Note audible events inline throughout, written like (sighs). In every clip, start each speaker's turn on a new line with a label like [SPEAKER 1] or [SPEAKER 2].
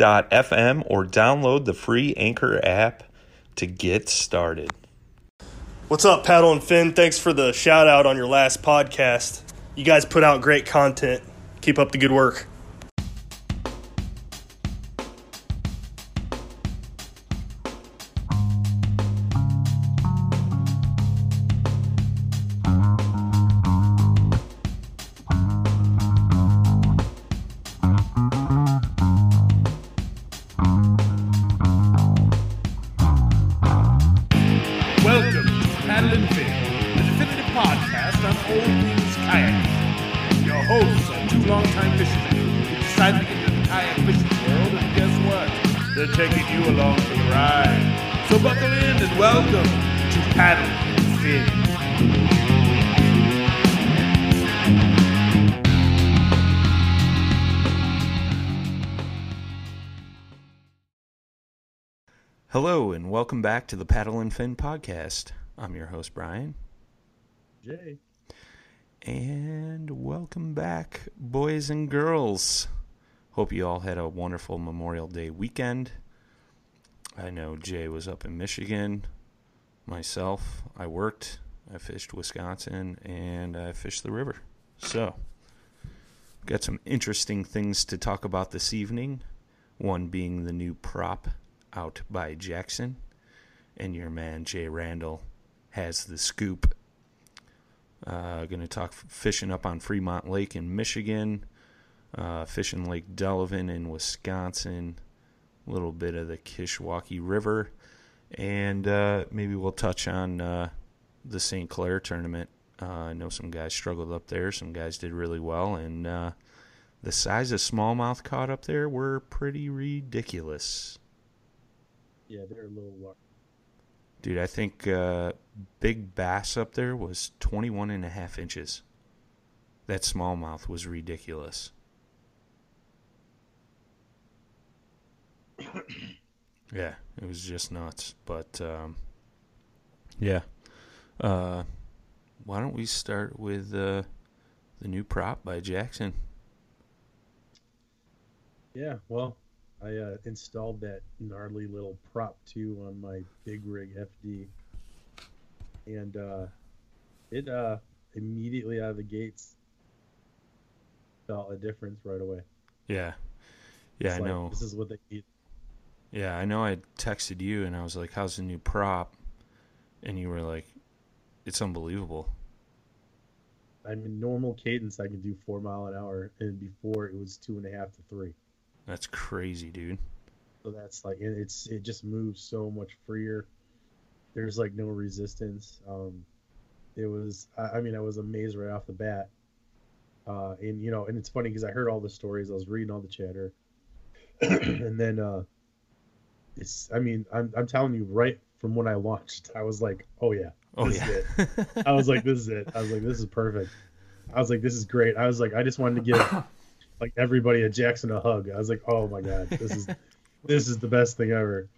[SPEAKER 1] anchor.fm or download the free Anchor app to get started.
[SPEAKER 2] What's up, Paddle and Fin? Thanks for the shout out on your last podcast. You guys put out great content. Keep up the good work.
[SPEAKER 3] Welcome
[SPEAKER 1] back to the Paddle and Fin podcast. I'm your host, Brian.
[SPEAKER 2] Jay.
[SPEAKER 1] And welcome back, boys and girls. Hope you all had a wonderful Memorial Day weekend. I know Jay was up in Michigan. Myself, I worked, I fished Wisconsin, and I fished the river. So, got some interesting things to talk about this evening. One being the new prop out by Jackson, and your man Jay Randall has the scoop. Uh, going to talk fishing up on Fremont Lake in Michigan, uh, fishing Lake Delavan in Wisconsin, a little bit of the Kishwaukee River, and uh, maybe we'll touch on uh, the St. Clair tournament. Uh, I know some guys struggled up there, some guys did really well, and uh, the size of smallmouth caught up there were pretty ridiculous.
[SPEAKER 4] Yeah, they're a little large.
[SPEAKER 1] Dude, I think uh, Big Bass up there was 21 and a half inches. That smallmouth was ridiculous. (coughs) yeah, it was just nuts. But, um, yeah. Uh, why don't we start with uh, the new prop by Jackson?
[SPEAKER 4] Yeah, well, I uh, installed that gnarly little prop two on my big rig FD, and uh, it uh, immediately out of the gates felt a difference right away.
[SPEAKER 1] Yeah. Yeah,
[SPEAKER 4] It's
[SPEAKER 1] I
[SPEAKER 4] like,
[SPEAKER 1] know.
[SPEAKER 4] This is what they need.
[SPEAKER 1] Yeah, I know I texted you and I was like, How's the new prop? And you were like, It's unbelievable.
[SPEAKER 4] I mean, normal cadence, I can do four mile an hour, and before it was two and a half to three.
[SPEAKER 1] That's crazy, dude.
[SPEAKER 4] So that's like, it's it just moves so much freer. There's like no resistance. Um, it was, I, I mean, I was amazed right off the bat. Uh, and you know, and it's funny because I heard all the stories, I was reading all the chatter, (clears throat) and then uh, it's, I mean, I'm I'm telling you, right from when I launched, I was like, oh yeah,
[SPEAKER 1] Oh yeah.
[SPEAKER 4] is it. I was like, this is it. I was like, this is perfect. I was like, this is great. I was like, I just wanted to give (coughs) like everybody at Jackson a hug. I was like, oh my god, this is (laughs) this is the best thing ever.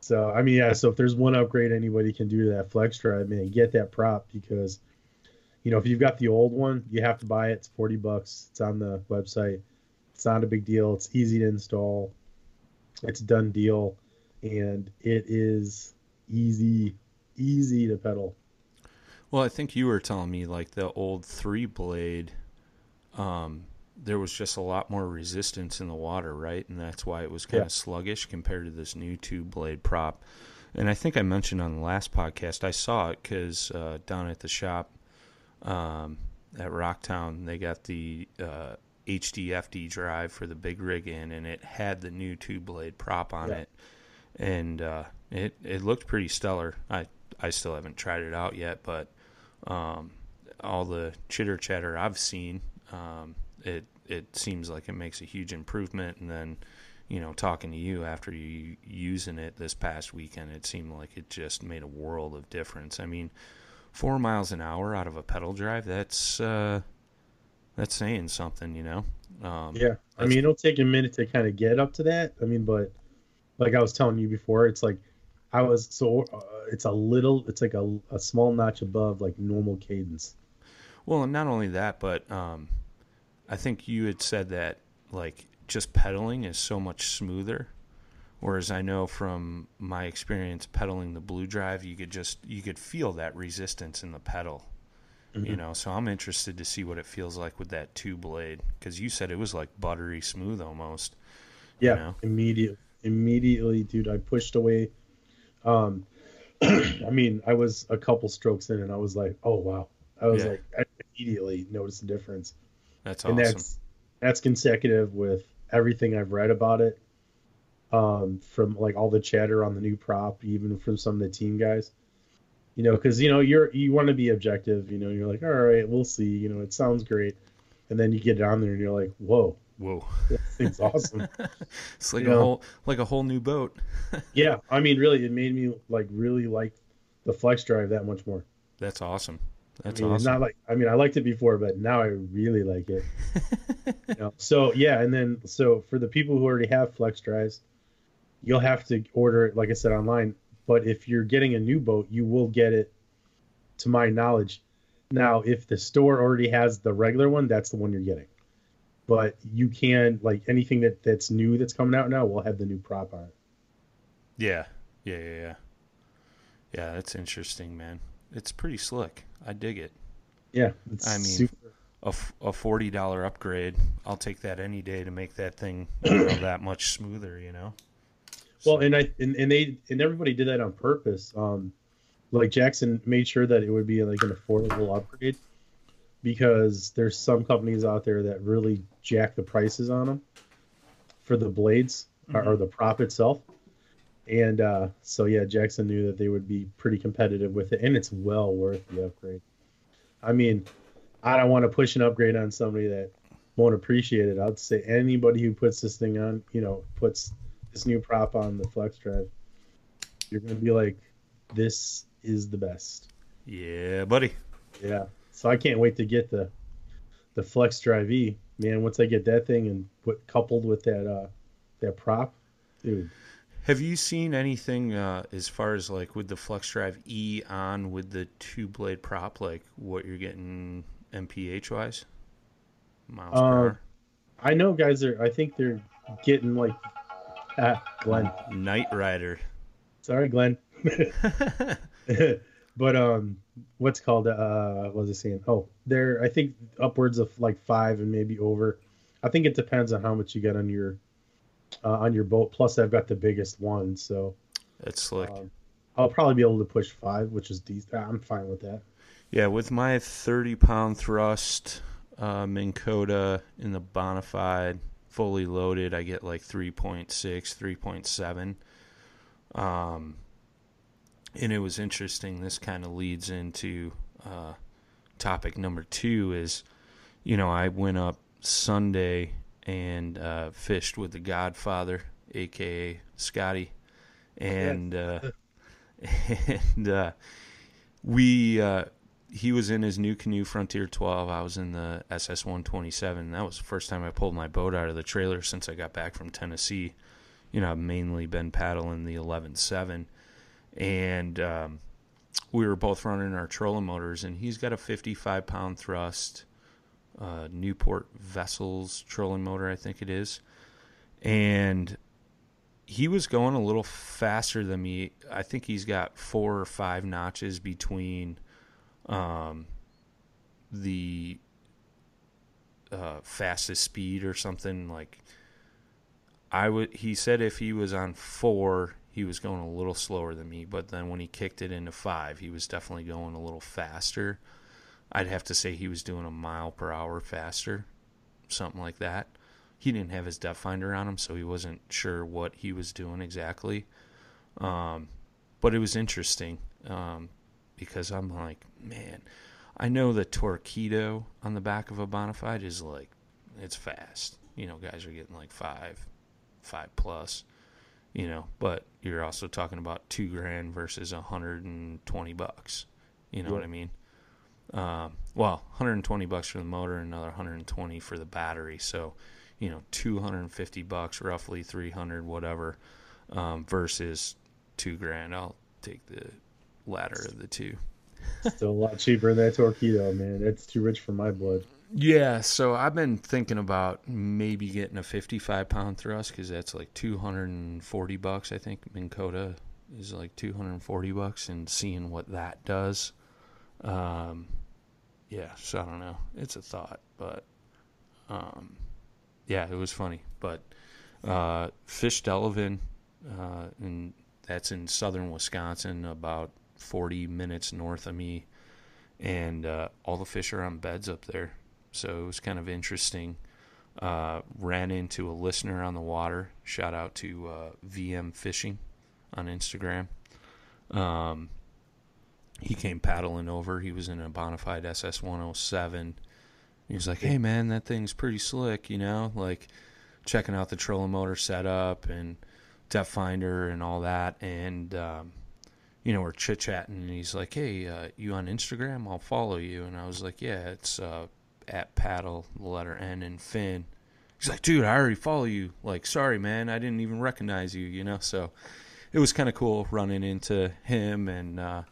[SPEAKER 4] So I mean, yeah. So if there's one upgrade anybody can do to that flex drive, man, get that prop because you know if you've got the old one, you have to buy it. It's forty bucks. It's on the website. It's not a big deal. It's easy to install. It's a done deal, and it is easy, easy to pedal.
[SPEAKER 1] Well, I think you were telling me like the old three blade, um, there was just a lot more resistance in the water, right? And that's why it was kind
[SPEAKER 4] Yeah.
[SPEAKER 1] of sluggish compared to this new two blade prop. And I think I mentioned on the last podcast, I saw it because uh, down at the shop um, at Rocktown, they got the uh, HDFD drive for the big rig in, and it had the new two blade prop on
[SPEAKER 4] Yeah.
[SPEAKER 1] it. And uh, it, it looked pretty stellar. I, I still haven't tried it out yet, but um, all the chitter chatter I've seen, um, it it seems like it makes a huge improvement. And then, you know, talking to you after you using it this past weekend, it seemed like it just made a world of difference. I mean, four miles an hour out of a pedal drive, that's uh, that's saying something, you know. Um,
[SPEAKER 4] Yeah, I mean, it'll take a minute to kind of get up to that. I mean, but like I was telling you before, it's like I was so uh, it's a little, it's like a, a small notch above like normal cadence.
[SPEAKER 1] Well, and not only that, but um, I think you had said that like just pedaling is so much smoother. Whereas I know from my experience pedaling the blue drive, you could just you could feel that resistance in the pedal. You know, so I'm interested to see what it feels like with that two blade because you said it was like buttery smooth almost.
[SPEAKER 4] Yeah,
[SPEAKER 1] know?
[SPEAKER 4] immediate, immediately, dude. I pushed away. Um, (clears throat) I mean, I was a couple strokes in, and I was like, oh wow. I was
[SPEAKER 1] Yeah.
[SPEAKER 4] like, I immediately noticed the difference.
[SPEAKER 1] That's
[SPEAKER 4] and
[SPEAKER 1] awesome.
[SPEAKER 4] that's that's consecutive with everything I've read about it. Um, from like all the chatter on the new prop, even from some of the team guys. You know, because you know you're you want to be objective. You know, you're like, all right, we'll see. You know, it sounds great, and then you get it on there and you're like, whoa,
[SPEAKER 1] Whoa,
[SPEAKER 4] this thing's awesome. (laughs)
[SPEAKER 1] it's like
[SPEAKER 4] You
[SPEAKER 1] a
[SPEAKER 4] know?
[SPEAKER 1] whole like a whole new boat. (laughs)
[SPEAKER 4] yeah, I mean, really, it made me like really like the flex drive that much more.
[SPEAKER 1] That's awesome. That's
[SPEAKER 4] I mean,
[SPEAKER 1] awesome.
[SPEAKER 4] not like I mean I liked it before, but now I really like it. (laughs) you know? So yeah, and then so for the people who already have flex drives, you'll have to order it, like I said, online. But if you're getting a new boat, you will get it, to my knowledge. Now, if the store already has the regular one, that's the one you're getting. But you can like anything that that's new that's coming out now will have the new prop on it.
[SPEAKER 1] Yeah, yeah, yeah, yeah. Yeah, that's interesting, man. It's pretty slick. I dig it.
[SPEAKER 4] Yeah, it's
[SPEAKER 1] I mean,
[SPEAKER 4] super.
[SPEAKER 1] A, a forty dollar upgrade. I'll take that any day to make that thing you know, (clears throat) that much smoother. You know.
[SPEAKER 4] Well, and I and, and they and everybody did that on purpose. Um, like Jackson made sure that it would be like an affordable upgrade because there's some companies out there that really jack the prices on them for the blades or, or the prop itself. And uh, so yeah, Jackson knew that they would be pretty competitive with it, and it's well worth the upgrade. I mean, I don't want to push an upgrade on somebody that won't appreciate it. I'd say anybody who puts this thing on, you know, puts this new prop on the flex drive, you're gonna be like, this is the best.
[SPEAKER 1] Yeah, buddy.
[SPEAKER 4] Yeah. So I can't wait to get the the flex drive E. Man, once I get that thing and put coupled with that uh that prop, dude.
[SPEAKER 1] Have you seen anything uh, as far as like with the Flex Drive E on with the two blade prop, like what you're getting MPH wise? Miles per
[SPEAKER 4] Uh,
[SPEAKER 1] hour.
[SPEAKER 4] I know guys are I think they're getting like ah Glenn.
[SPEAKER 1] Night Rider.
[SPEAKER 4] Sorry, Glenn. (laughs) (laughs) but um what's called uh what was I saying? Oh, they're I think upwards of like five and maybe over. I think it depends on how much you get on your uh, on your boat. Plus I've got the biggest one, so
[SPEAKER 1] That's slick.
[SPEAKER 4] um, I'll probably be able to push five, which is decent. I'm fine with that.
[SPEAKER 1] Yeah, with my 30 pound thrust uh, Minn Kota in the Bonafide, fully loaded, I get like 3.6, 3.7. Um, and it was interesting. This kind of leads into uh, topic number two is, you know, I went up Sunday and uh, fished with the Godfather, aka Scotty, and uh, (laughs) (laughs) and uh, we uh, he was in his NuCanoe Frontier 12. I was in the SS 127. That was the first time I pulled my boat out of the trailer since I got back from Tennessee. You know, I've mainly been paddling the 11.7. And um, we were both running our trolling motors, and he's got a 55 pound thrust uh, Newport Vessels trolling motor, I think it is. And he was going a little faster than me. I think he's got four or five notches between um, the uh, fastest speed or something. Like I would, he said if he was on four, he was going a little slower than me. But then when he kicked it into five, he was definitely going a little faster. I'd have to say he was doing a mile per hour faster, something like that. He didn't have his depth finder on him, so he wasn't sure what he was doing exactly. Um, but it was interesting um, because I'm like, man, I know the torpedo on the back of a bonafide is like, it's fast. You know, guys are getting like five, five plus. You know, but you're also talking about two grand versus a hundred and twenty bucks. You know what I mean? Um, well, 120 bucks for the motor, and another 120 for the battery. So, you know, 250 bucks, roughly 300, whatever, um, versus two grand. I'll take the latter of the two. (laughs)
[SPEAKER 4] Still a lot cheaper than that torpedo, man. It's too rich for my blood.
[SPEAKER 1] Yeah, so I've been thinking about maybe getting a 55 pound thrust because that's like 240 bucks. I think Minn Kota is like 240 bucks, and seeing what that does. Um, yeah, so I don't know. It's a thought, but um, yeah, it was funny. But uh, Fish Delavan, uh, and that's in southern Wisconsin, about 40 minutes north of me, and uh, all the fish are on beds up there. So it was kind of interesting. Uh, ran into a listener on the water. Shout out to uh, VM Fishing on Instagram. Um, he came paddling over. He was in a bona fide SS 107. He was like, "Hey man, that thing's pretty slick, you know, like checking out the trolling motor setup and depth finder and all that." And um, you know, we're chit chatting, and he's like, "Hey, uh, you on Instagram? I'll follow you." And I was like, "Yeah, it's uh, at paddle, the letter N and Finn." He's like, "Dude, I already follow you. Like, sorry, man, I didn't even recognize you, you know." So it was kind of cool running into him and. Uh,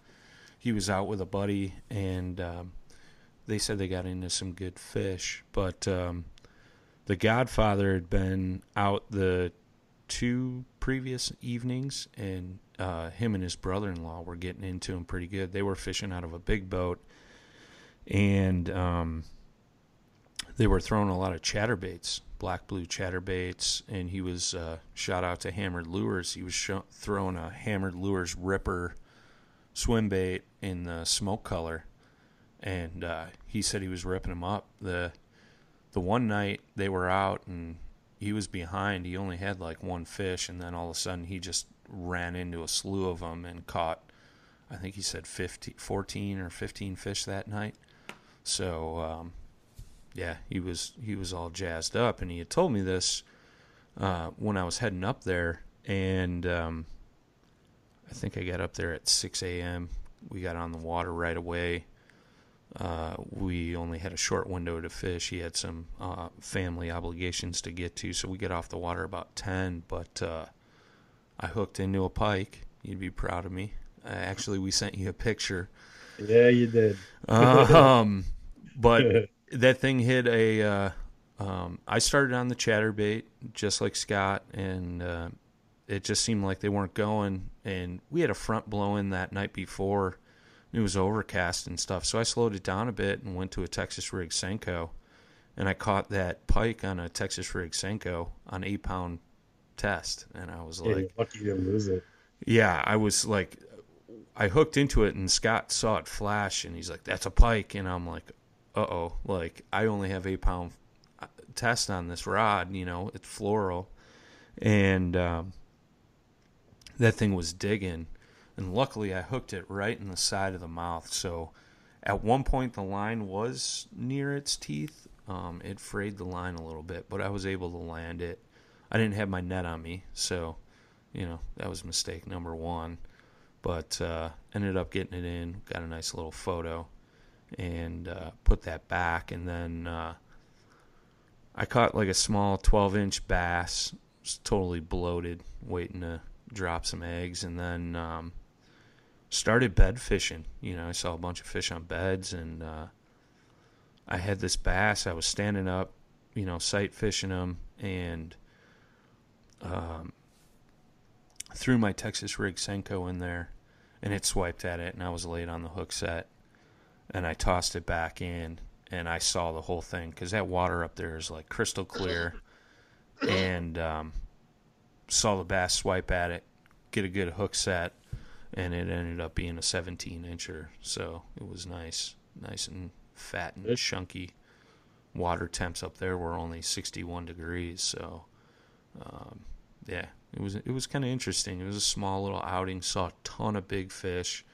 [SPEAKER 1] he was out with a buddy, and um, they said they got into some good fish. But um, the Godfather had been out the two previous evenings, and uh, him and his brother-in-law were getting into them pretty good. They were fishing out of a big boat, and um, they were throwing a lot of chatterbaits, black blue chatterbaits, and he was uh, shout out to Hammered Lures. He was sh- throwing a Hammered Lures Ripper swim bait in the smoke color, and uh, he said he was ripping them up. the The one night they were out and he was behind, he only had like one fish, and then all of a sudden he just ran into a slew of them and caught. I think he said 15, 14 or 15 fish that night. So, um, yeah, he was he was all jazzed up, and he had told me this uh, when I was heading up there, and um, I think I got up there at 6 a.m. We got on the water right away. Uh, we only had a short window to fish. He had some uh, family obligations to get to, so we get off the water about 10. But uh, I hooked into a pike. You'd be proud of me. actually, we sent you a picture.
[SPEAKER 4] Yeah, you did.
[SPEAKER 1] um, (laughs) but (laughs) that thing hit a. Uh, um, I started on the chatterbait just like Scott, and uh, it just seemed like they weren't going. And we had a front blowing that night before. It was overcast and stuff. So I slowed it down a bit and went to a Texas rig Senko. And I caught that pike on a Texas rig Senko on eight pound test. And I was
[SPEAKER 4] Yeah,
[SPEAKER 1] like,
[SPEAKER 4] lucky you didn't lose it.
[SPEAKER 1] yeah, I was like, I hooked into it, and Scott saw it flash, and he's like, "That's a pike," and I'm like, "Uh oh!" Like I only have eight pound test on this rod, you know, it's floral. and um, that thing was digging, and luckily I hooked it right in the side of the mouth. So at one point the line was near its teeth. Um, it frayed the line a little bit, but I was able to land it. I didn't have my net on me, so you know that was mistake number one but uh, ended up getting it in. Got a nice little photo, and uh, put that back. And then uh, I caught like a small 12 inch bass, totally bloated, waiting to drop some eggs, and then um, started bed fishing. You know, I saw a bunch of fish on beds, and uh, I had this bass. I was standing up, you know, sight fishing them, and um, threw my Texas rig Senko in there, and it swiped at it, and I was late on the hook set, and I tossed it back in, and I saw the whole thing because that water up there is like crystal clear, and um, saw the bass swipe at it, get a good hook set, and it ended up being a 17 incher, so it was nice, nice and fat and chunky. Water temps up there were only 61 degrees, so um, yeah, it was it was kind of interesting. It was a small little outing. Saw a ton of big fish.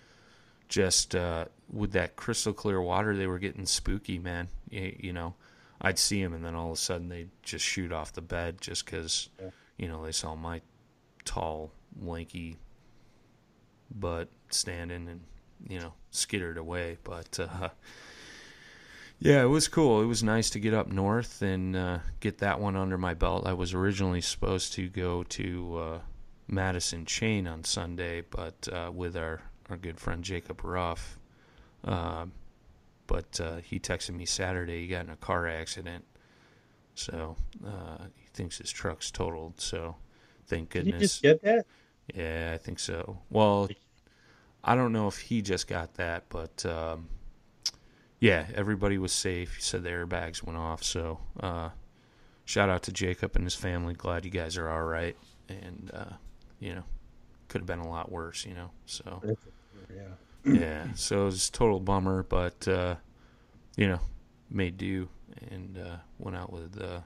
[SPEAKER 1] Just uh, with that crystal clear water, they were getting spooky, man. You, you know, I'd see them, and then all of a sudden they'd just shoot off the bed just because,
[SPEAKER 4] Yeah.
[SPEAKER 1] You know, they saw my tall, lanky butt standing and you know skittered away. But uh, yeah, it was cool. It was nice to get up north and uh, get that one under my belt. I was originally supposed to go to uh, Madison Chain on Sunday, but uh, with our, our good friend Jacob Ruff. Um, but uh, he texted me Saturday he got in a car accident. So uh, thinks his truck's totaled. So thank
[SPEAKER 4] Did you
[SPEAKER 1] goodness.
[SPEAKER 4] just get that?
[SPEAKER 1] Yeah, I think so. Well, I don't know if he just got that, but um, yeah, everybody was safe. He said the airbags went off. So uh, shout out to Jacob and his family. Glad you guys are all right. And, uh, you know, could have been a lot worse, you know. So
[SPEAKER 4] Yeah.
[SPEAKER 1] yeah, so it was a total bummer, but, uh, you know, made do and uh, went out with uh,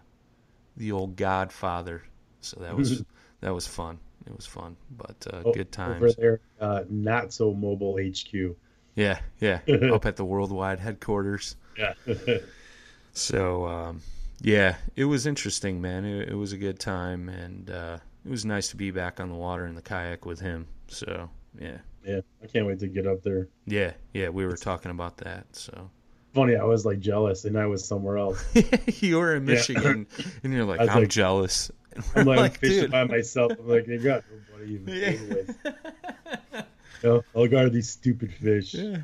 [SPEAKER 1] the old Godfather. So that was (laughs) that was fun. It was fun, but uh,
[SPEAKER 4] O-
[SPEAKER 1] good times.
[SPEAKER 4] Over there, uh, not so mobile HQ.
[SPEAKER 1] Yeah, yeah. (laughs) Up at the worldwide headquarters.
[SPEAKER 4] Yeah. (laughs)
[SPEAKER 1] So, um, yeah, it was interesting, man. It, it was a good time, and uh, it was nice to be back on the water in the kayak with him. So, yeah,
[SPEAKER 4] yeah. I can't wait to get up there.
[SPEAKER 1] yeah, yeah. We were talking about that. So,
[SPEAKER 4] Funny, I was like jealous, and I was somewhere else. (laughs)
[SPEAKER 1] you were in
[SPEAKER 4] Yeah.
[SPEAKER 1] Michigan, and you're like, I'm
[SPEAKER 4] like-
[SPEAKER 1] jealous. (laughs)
[SPEAKER 4] I'm
[SPEAKER 1] we're (laughs)
[SPEAKER 4] like, fishing
[SPEAKER 1] dude.
[SPEAKER 4] by myself. I'm like, you got nobody even
[SPEAKER 1] Yeah.
[SPEAKER 4] yeah. with. You know, I'll guard these stupid fish.
[SPEAKER 1] Yeah.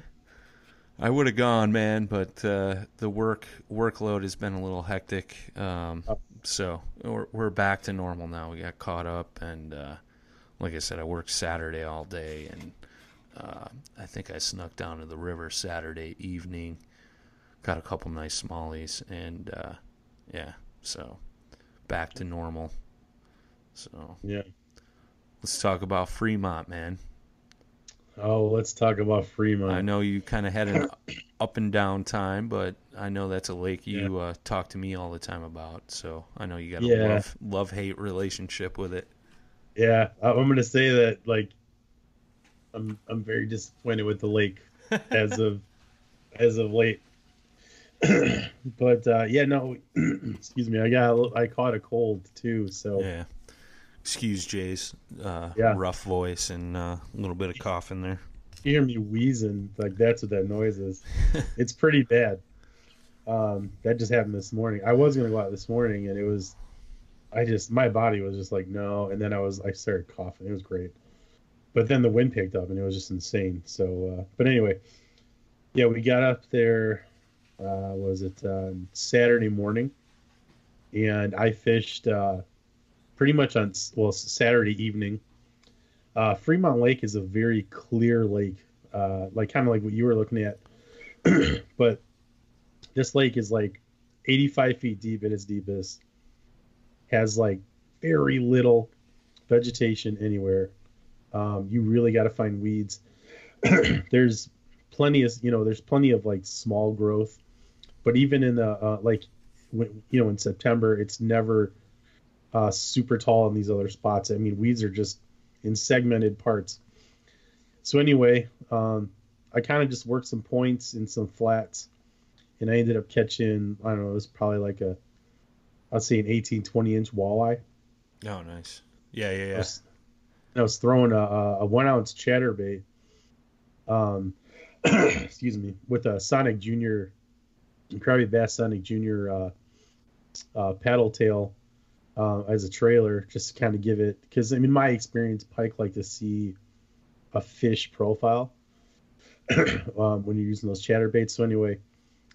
[SPEAKER 1] I would have gone, man, but uh, the work workload has been a little hectic. Um,
[SPEAKER 4] Oh.
[SPEAKER 1] so we're, we're back to normal now. We got caught up, and uh, like I said, I worked Saturday all day, and uh, I think I snuck down to the river Saturday evening. Got a couple nice smallies, and uh, yeah, so back to normal. So
[SPEAKER 4] Yeah.
[SPEAKER 1] let's talk about Fremont, man.
[SPEAKER 4] Oh, let's talk about Fremont.
[SPEAKER 1] I know you kind of had an (coughs) up and down time, but I know that's a lake you uh, talk to me all the time about. So I know you got a
[SPEAKER 4] Yeah.
[SPEAKER 1] love love hate relationship with it.
[SPEAKER 4] Yeah, I'm gonna say that like I'm I'm very disappointed with the lake (laughs) as of as of late. (clears throat) but uh, yeah, no, (clears throat) excuse me, I got I caught a cold too, so
[SPEAKER 1] Yeah. Excuse Jay's uh,
[SPEAKER 4] Yeah.
[SPEAKER 1] rough voice and uh, a little bit of cough in there.
[SPEAKER 4] you hear me wheezing like that's what that noise is. (laughs) it's pretty bad. Um, that just happened this morning. I was gonna go out this morning, and it was, I just my body was just like no, and then I was I started coughing. It was great, but then the wind picked up, and it was just insane. So, uh, but anyway, yeah, we got up there. Uh, was it uh, Saturday morning? And I fished uh, pretty much on well Saturday evening. Uh, Fremont Lake is a very clear lake, uh, like kind of like what you were looking at. (clears throat) but this lake is like 85 feet deep at its deepest. Has like very little vegetation anywhere. Um, you really got to find weeds. (clears throat) there's plenty of you know there's plenty of like small growth, but even in the uh, like when, you know in September it's never uh, super tall in these other spots. I mean weeds are just in segmented parts. So anyway, um, I kind of just worked some points and some flats, and I ended up catching I don't know it was probably like a I'd say an 18 20 inch walleye.
[SPEAKER 1] Oh, nice. Yeah, yeah,
[SPEAKER 4] I
[SPEAKER 1] yeah.
[SPEAKER 4] was, I was throwing a, a a one ounce chatterbait, um, (coughs) excuse me, with a Sonic Junior, Krabby Bass Sonic Junior uh, uh, paddle tail uh, as a trailer, just to kind of give it. Because I mean, my experience, pike like to see a fish profile (clears throat) um, when you're using those chatterbaits. So anyway,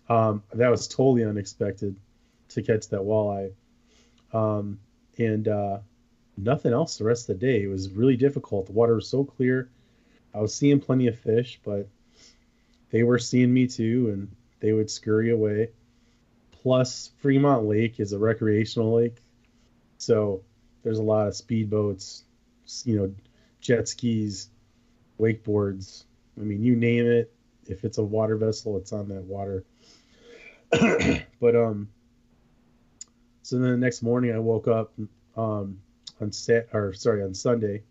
[SPEAKER 4] um, that was totally unexpected to catch that walleye, um, and uh, nothing else the rest of the day. It was really difficult. The water was so clear. I was seeing plenty of fish, but they were seeing me too, and they would scurry away. Plus, Fremont Lake is a recreational lake, so there's a lot of speedboats, you know, jet skis, wakeboards. I mean, you name it. If it's a water vessel, it's on that water. (coughs) but um, so then the next morning I woke up um on set or sorry on Sunday,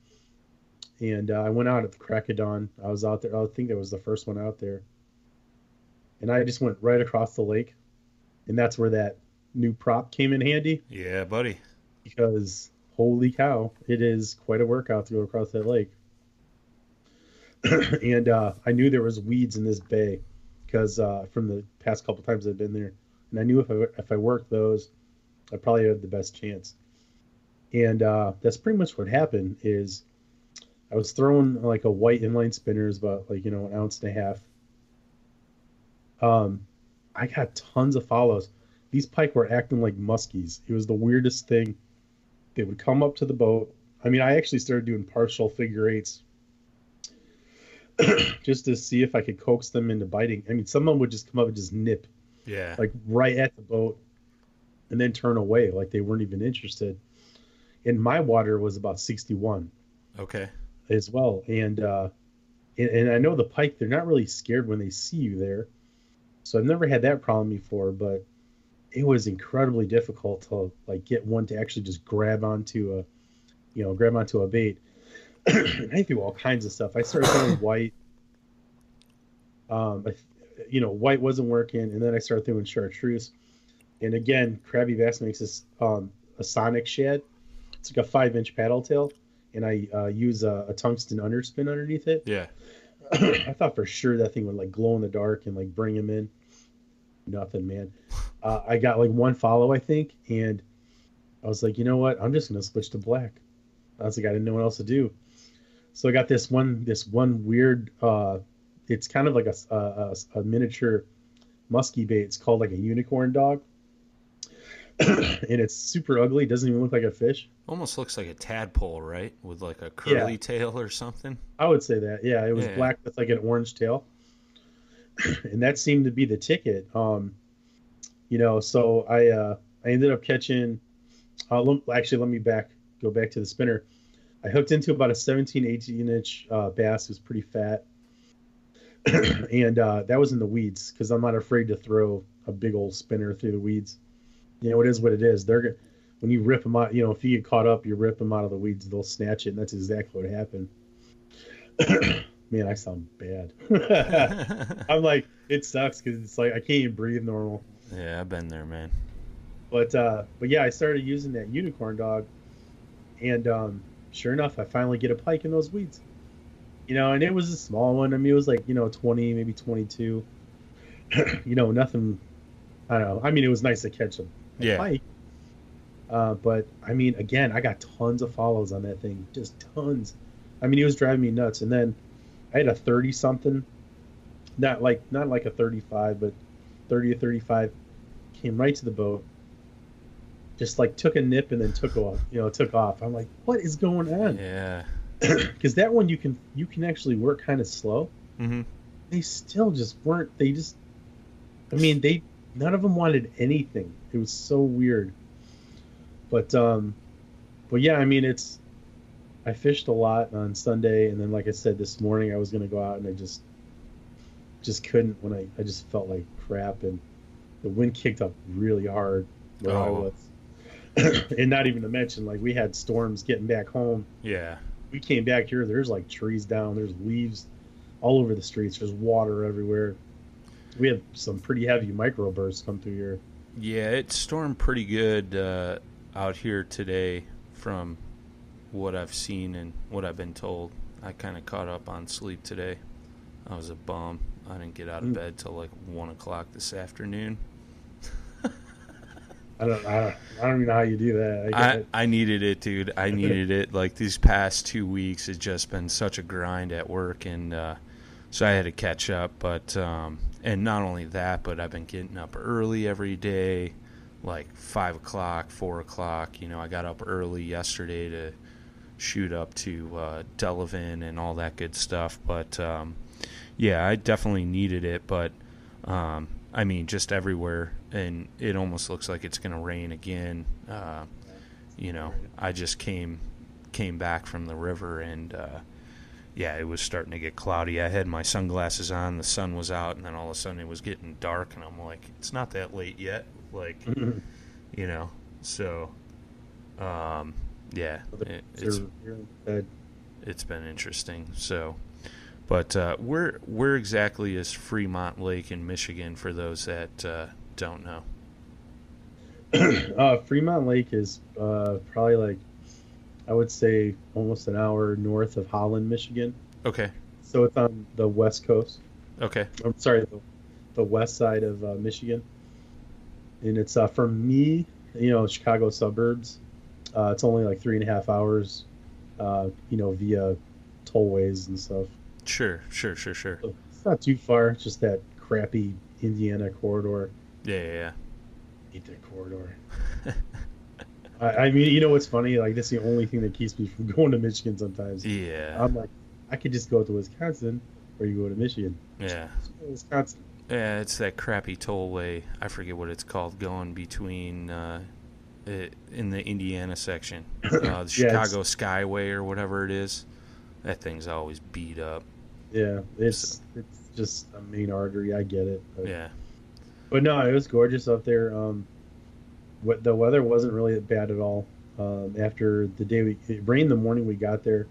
[SPEAKER 4] and uh, I went out at the crack of dawn. I was out there. I think that was the first one out there, and I just went right across the lake, and that's where that new prop came in handy
[SPEAKER 1] Yeah, buddy.
[SPEAKER 4] because holy cow, it is quite a workout to go across that lake. (clears throat) and uh, I knew there was weeds in this bay because uh, from the past couple times I've been there, and I knew if I if I worked those, I probably had the best chance. And uh, that's pretty much what happened. Is I was throwing like a white inline spinner, is about like you know an ounce and a half. Um, I got tons of follows. These pike were acting like muskies. It was the weirdest thing. They would come up to the boat. I mean, I actually started doing partial figure eights (clears throat) just to see if I could coax them into biting. I mean, someone would just come up and just nip
[SPEAKER 1] Yeah.
[SPEAKER 4] like right at the boat and then turn away like they weren't even interested. And my water was about 61
[SPEAKER 1] okay.
[SPEAKER 4] as well. And uh and, and I know the pike, they're not really scared when they see you there. So I've never had that problem before, but it was incredibly difficult to like get one to actually just grab onto a you know, grab onto a bait. (clears throat) I threw all kinds of stuff. I started throwing (coughs) white. Um, you know, white wasn't working, and then I started throwing chartreuse. And again, Krabby Bass makes this um, a sonic shad. It's like a five-inch paddle tail, and I uh, use a, a tungsten underspin underneath it.
[SPEAKER 1] Yeah.
[SPEAKER 4] I thought for sure that thing would like glow in the dark and like bring him in. Nothing, man. Uh, I got like one follow, I think, and I was like, you know what? I'm just gonna switch to black. I was like, I didn't know what else to do, so I got this one, this one weird. Uh, it's kind of like a, a, a miniature musky bait. It's called like a unicorn dog, (coughs) and it's super ugly. It doesn't even look like a fish.
[SPEAKER 1] Almost looks like a tadpole, right? With like a curly
[SPEAKER 4] Yeah.
[SPEAKER 1] tail or something.
[SPEAKER 4] I would say that. Yeah, it was
[SPEAKER 1] Yeah.
[SPEAKER 4] black with like an orange tail. (coughs) and that seemed to be the ticket. Um you know, so I uh I ended up catching uh actually let me back go back to the spinner. I hooked into about a 17 18 inch uh bass, it was pretty fat. (coughs) and uh that was in the weeds because I'm not afraid to throw a big old spinner through the weeds. You know, it is what it is. They're go- when you rip them out, you know, if you get caught up, you rip them out of the weeds, they'll snatch it, and that's exactly what happened. (clears throat) Man, I sound bad. (laughs) I'm like, it sucks because it's like I can't even breathe normal.
[SPEAKER 1] Yeah, I've been there, man.
[SPEAKER 4] But uh, but yeah, I started using that unicorn dog, and um, sure enough, I finally get a pike in those weeds. You know, and it was a small one. I mean, it was like you know 20, maybe 22. (clears throat) you know, nothing. I don't know. I mean, it was nice to catch a, a
[SPEAKER 1] Yeah.
[SPEAKER 4] pike. Uh, but I mean, again, I got tons of follows on that thing, just tons. I mean, he was driving me nuts. And then I had a thirty something, not like not like a thirty five, but thirty or thirty five, came right to the boat. Just like took a nip and then took off, you know, took off. I'm like, what is going on?
[SPEAKER 1] Yeah. (clears throat)
[SPEAKER 4] Because that one you can you can actually work kind of slow.
[SPEAKER 1] hmm
[SPEAKER 4] They still just weren't. They just, I mean, they none of them wanted anything. It was so weird. But um, but yeah, I mean, it's I fished a lot on Sunday, and then like I said this morning, I was gonna go out and I just just couldn't when I I just felt like crap, and the wind kicked up really hard where I
[SPEAKER 1] Oh.
[SPEAKER 4] was, (clears throat) and not even to mention like we had storms getting back home.
[SPEAKER 1] Yeah.
[SPEAKER 4] We came back here, there's like trees down, there's leaves all over the streets, there's water everywhere. We had some pretty heavy microbursts come through here.
[SPEAKER 1] Yeah, it stormed pretty good uh, out here today from what I've seen and what I've been told. I kind of caught up on sleep today. I was a bum. I didn't get out of
[SPEAKER 4] Mm.
[SPEAKER 1] bed till like 1 o'clock this afternoon. (laughs)
[SPEAKER 4] I don't, I don't, I don't even know how you do that. I,
[SPEAKER 1] I, I needed it, dude. I (laughs) needed it. Like these past two weeks, it's just been such a grind at work, and uh, so I had to catch up. But um, and not only that, but I've been getting up early every day, like five o'clock, four o'clock. You know, I got up early yesterday to shoot up to uh, Delavan and all that good stuff. But um, yeah, I definitely needed it. But um, I mean, just everywhere, and it almost looks like it's going to rain again. Uh, you know, I just came came back from the river, and uh, yeah, it was starting to get cloudy. I had my sunglasses on, the sun was out, and then all of a sudden it was getting dark, and I'm like, it's not that late yet, like,
[SPEAKER 4] it.
[SPEAKER 1] you know. So, um, yeah, it, it's
[SPEAKER 4] They're really bad.
[SPEAKER 1] it's been interesting. So, but uh, where where exactly is Fremont Lake in Michigan for those that uh, don't know? (clears throat)
[SPEAKER 4] uh, Fremont Lake is uh, probably like I would say almost an hour north of Holland, Michigan.
[SPEAKER 1] Okay,
[SPEAKER 4] So it's on the west coast.
[SPEAKER 1] okay,
[SPEAKER 4] I'm sorry, the, the west side of uh, Michigan. And it's uh, for me, you know, Chicago suburbs. Uh, it's only like three and a half hours, uh, you know, via tollways and stuff.
[SPEAKER 1] sure, sure, sure, sure.
[SPEAKER 4] So it's not too far. It's just that crappy Indiana corridor.
[SPEAKER 1] Yeah, yeah, yeah.
[SPEAKER 4] hate that corridor. (laughs) I, I mean, you know what's funny? Like, that's the only thing that keeps me from (laughs) going to Michigan sometimes.
[SPEAKER 1] Yeah,
[SPEAKER 4] I'm like, I could just go to Wisconsin, or you go to Michigan.
[SPEAKER 1] yeah,
[SPEAKER 4] Wisconsin.
[SPEAKER 1] yeah. It's that crappy tollway. I forget what it's called. Going between uh, it, in the Indiana section, (coughs) uh, the
[SPEAKER 4] Yeah, it's-
[SPEAKER 1] Chicago Skyway or whatever it is. That thing's always beat up.
[SPEAKER 4] Yeah, it's it's just a main artery. I get it. But,
[SPEAKER 1] Yeah,
[SPEAKER 4] but no, it was gorgeous up there. Um, the weather wasn't really bad at all. Um, after the day we it rained the morning we got there,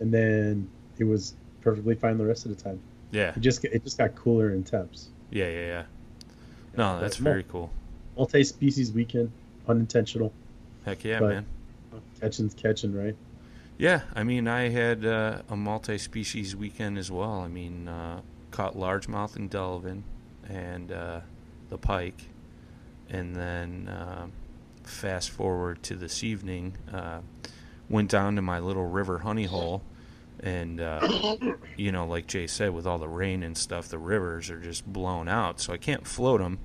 [SPEAKER 4] and then it was perfectly fine the rest of the time.
[SPEAKER 1] yeah,
[SPEAKER 4] It just it just got cooler in temps.
[SPEAKER 1] yeah, yeah, yeah. No, that's
[SPEAKER 4] mul-
[SPEAKER 1] very cool.
[SPEAKER 4] multi-species weekend, unintentional.
[SPEAKER 1] Heck yeah,
[SPEAKER 4] but-
[SPEAKER 1] man.
[SPEAKER 4] Catching's catching, right?
[SPEAKER 1] Yeah, I mean, I had uh, a multi-species weekend as well. I mean, uh, caught largemouth and Delavan and uh, the pike, and then uh, fast forward to this evening, uh, went down to my little river honey hole, and uh, (coughs) you know, like Jay said, with all the rain and stuff, the rivers are just blown out, so I can't float them.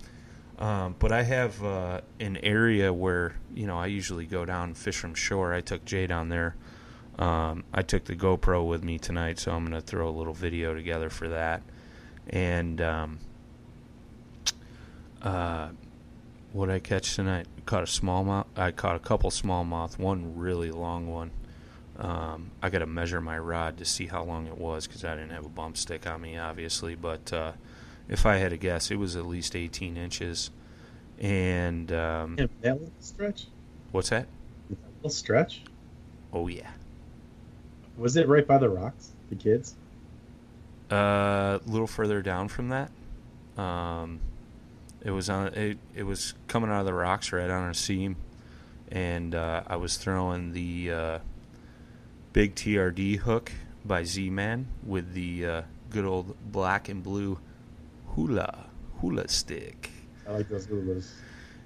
[SPEAKER 1] Um, but I have uh, an area where you know I usually go down and fish from shore. I took Jay down there. Um, I took the GoPro with me tonight, so I'm going to throw a little video together for that. And um, what I catch tonight? Caught a smallmouth. I caught a couple smallmouth. One really long one. Um, I got to measure my rod to see how long it was because I didn't have a bump stick on me, obviously. But uh, if I had to guess, it was at least 18 inches. And um,
[SPEAKER 4] Yeah, that little stretch.
[SPEAKER 1] what's that?
[SPEAKER 4] That little stretch.
[SPEAKER 1] Oh yeah.
[SPEAKER 4] Was it right by the rocks? The kids.
[SPEAKER 1] Uh, a little further down from that, um, it was on it. It was coming out of the rocks right on a seam, and uh, I was throwing the uh, big TRD hook by Z-Man with the uh, good old black and blue hula hula stick.
[SPEAKER 4] I like those hoolas.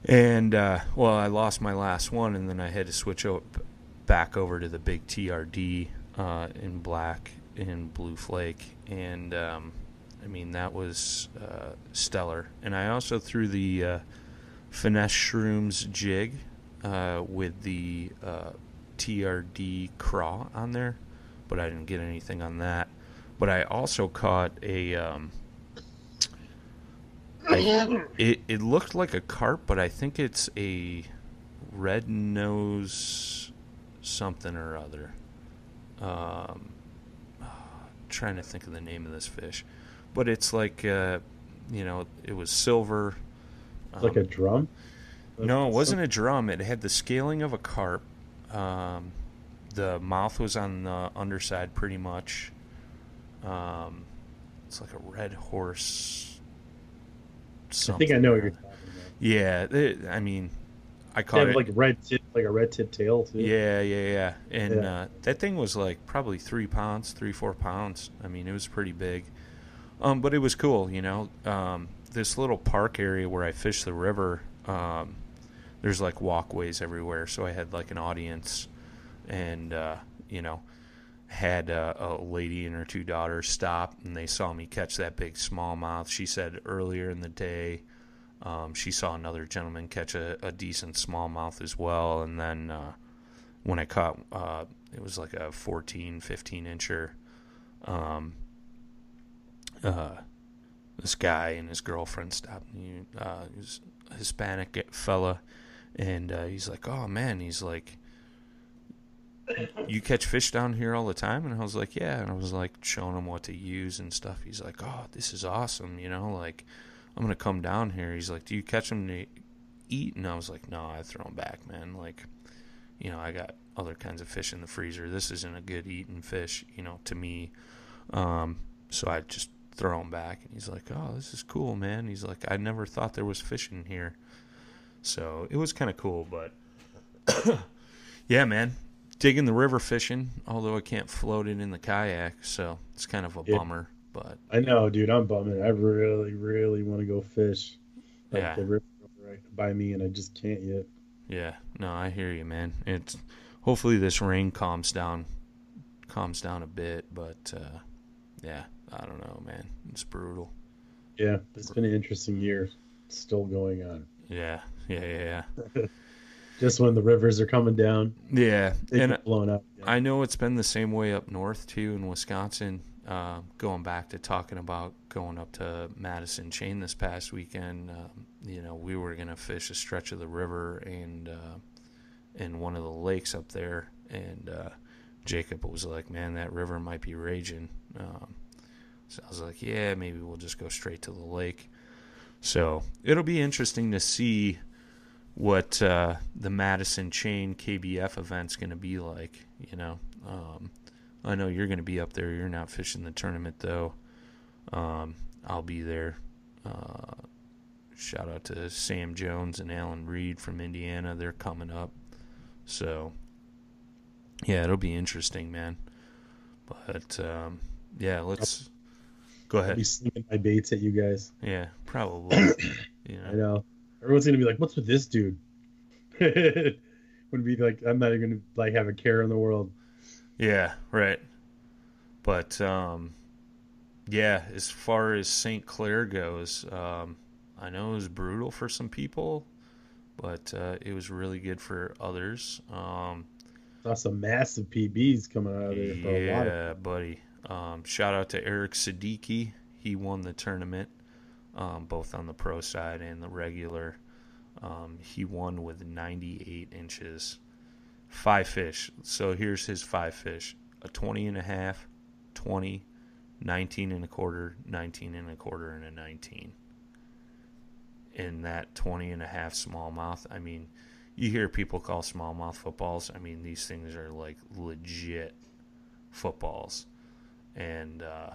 [SPEAKER 1] And uh, well, I lost my last one, and then I had to switch up back over to the big TRD uh, in black and blue flake, and um, I mean that was uh, stellar. And I also threw the uh, finesse ShroomZ jig uh, with the uh, TRD craw on there, but I didn't get anything on that. But I also caught a. Um, I, it it looked like a carp, but I think it's a red nose something or other. Um, (sighs) trying to think of the name of this fish, but it's like uh, you know, it was silver.
[SPEAKER 4] It's like a drum.
[SPEAKER 1] No, it wasn't a drum. It had the scaling of a carp. Um, the mouth was on the underside pretty much. Um, it's like a red horse.
[SPEAKER 4] I think I know what you're talking about.
[SPEAKER 1] Yeah, it, I mean, I caught it.
[SPEAKER 4] like red tip, like a red tip tail too.
[SPEAKER 1] yeah, yeah, yeah. And
[SPEAKER 4] Yeah.
[SPEAKER 1] Uh, that thing was like probably three pounds, three, four pounds. I mean, it was pretty big. Um, but it was cool, you know. Um, this little park area where I fish the river, um, there's like walkways everywhere. So I had like an audience, and uh, you know, had uh, a lady and her two daughters stop, and they saw me catch that big smallmouth. She said earlier in the day, um, she saw another gentleman catch a, a decent smallmouth as well, and then uh, when I caught, uh, it was like a 14, 15 incher. Um, uh, this guy and his girlfriend stopped. He, uh, he was a Hispanic fella, and uh, he's like, "Oh man," he's like, "You catch fish down here all the time?" And I was like, "Yeah." And I was like showing him what to use and stuff. He's like, "Oh, this is awesome," you know, like I'm gonna come down here. He's like, "Do you catch them to eat?" And I was like, "No, I throw them back, man. Like, you know, I got other kinds of fish in the freezer. This isn't a good eating fish, you know, to me." Um, so I just throw him back, and he's like, "Oh, this is cool, man." He's like, "I never thought there was fish in here," so it was kind of cool. But (coughs) yeah, man, digging the river fishing. Although I can't float it in the kayak, so it's kind of a
[SPEAKER 4] Yeah.
[SPEAKER 1] bummer. But
[SPEAKER 4] I know, dude. I'm bumming. I really, really want to go fish. Like
[SPEAKER 1] Yeah.
[SPEAKER 4] the river right by me, and I just can't yet.
[SPEAKER 1] yeah, no, I hear you, man. It's hopefully this rain calms down, calms down a bit. But uh, yeah, I don't know, man. It's brutal.
[SPEAKER 4] Yeah, it's been an interesting year. Still going on.
[SPEAKER 1] Yeah, yeah, yeah, yeah. (laughs)
[SPEAKER 4] Just when the rivers are coming down,
[SPEAKER 1] Yeah, and
[SPEAKER 4] blown up.
[SPEAKER 1] I know it's been the same way up north too in Wisconsin. Uh, going back to talking about going up to Madison Chain this past weekend, um, you know, we were gonna fish a stretch of the river and uh, in one of the lakes up there, and uh, Jacob was like, "Man, that river might be raging." Um, so I was like, "Yeah, maybe we'll just go straight to the lake." So it'll be interesting to see what uh, the Madison Chain KBF event's going to be like. You know, um, I know you're going to be up there. You're not fishing the tournament though. Um, I'll be there. Uh, shout out to Sam Jones and Alan Reed from Indiana. They're coming up. So yeah, it'll be interesting, man. But um, yeah, let's go
[SPEAKER 4] I'll be
[SPEAKER 1] ahead.
[SPEAKER 4] slinging my baits at you guys.
[SPEAKER 1] Yeah, probably. (clears throat) You
[SPEAKER 4] I
[SPEAKER 1] know.
[SPEAKER 4] Everyone's gonna be like, "What's with this dude?" (laughs) Would be like, I'm not even gonna like have a care in the world.
[SPEAKER 1] Yeah, right. But um, yeah, as far as St. Clair goes, um, I know it was brutal for some people, but uh, it was really good for others. Um,
[SPEAKER 4] Saw some massive PBs coming out of there for a lot of.
[SPEAKER 1] yeah, buddy. Um, shout out to Eric Siddiqui. He won the tournament, um, both on the pro side and the regular. Um, he won with 98 inches, five fish. So here's his five fish: a 20 and a half, 20, 19 and a quarter, 19 and a quarter, and a 19. In that 20 and a half smallmouth, I mean, you hear people call smallmouth footballs. I mean, these things are like legit footballs, and uh,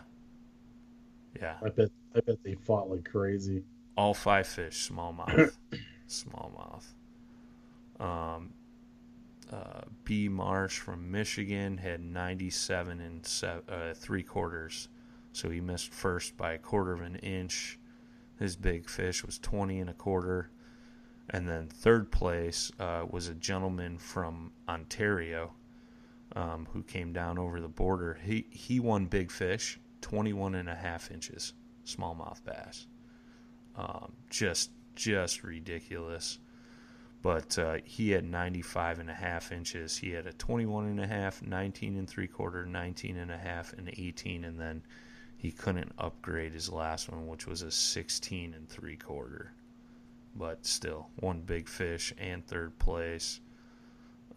[SPEAKER 1] yeah,
[SPEAKER 4] I bet. I bet they fought like crazy.
[SPEAKER 1] all five fish smallmouth, (clears throat) smallmouth. Um, uh, B Marsh from Michigan had 97 and se- uh, three quarters, so he missed first by a quarter of an inch. His big fish was 20 and a quarter. And then third place uh, was a gentleman from Ontario um, who came down over the border. He, he won big fish, 21 and a half inches, smallmouth bass. Um, just just ridiculous. But uh, he had 95 and a half inches. He had a 21 and a half, 19 and three quarter, 19 and a half, and 18, and then he couldn't upgrade his last one, which was a 16 and three quarter. But still, one big fish and third place.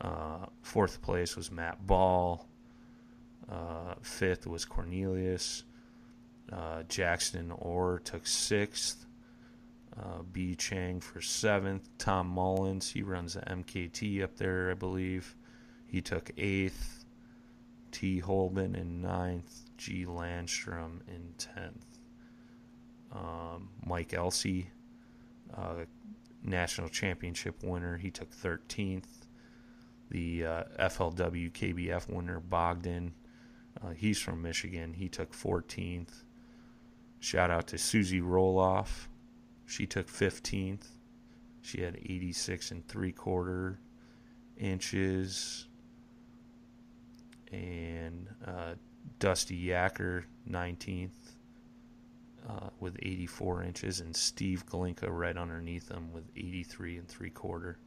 [SPEAKER 1] Uh, fourth place was Matt Ball. Uh, fifth was Cornelius. Uh, Jackson Orr took sixth. Uh, B. Chang for seventh. Tom Mullins, he runs the MKT up there, I believe. He took eighth. T. Holman in ninth. G. Landstrom in tenth. Um, Mike Elsey, uh, national championship winner, he took 13th. The uh, FLW KBF winner, Bogdan, uh, he's from Michigan, he took 14th. Shout out to Susie Roloff, she took 15th. She had 86 and three quarter inches. And uh, Dusty Yacker, 19th uh, with 84 inches, and Steve Glinka right underneath him with 83 and three quarter.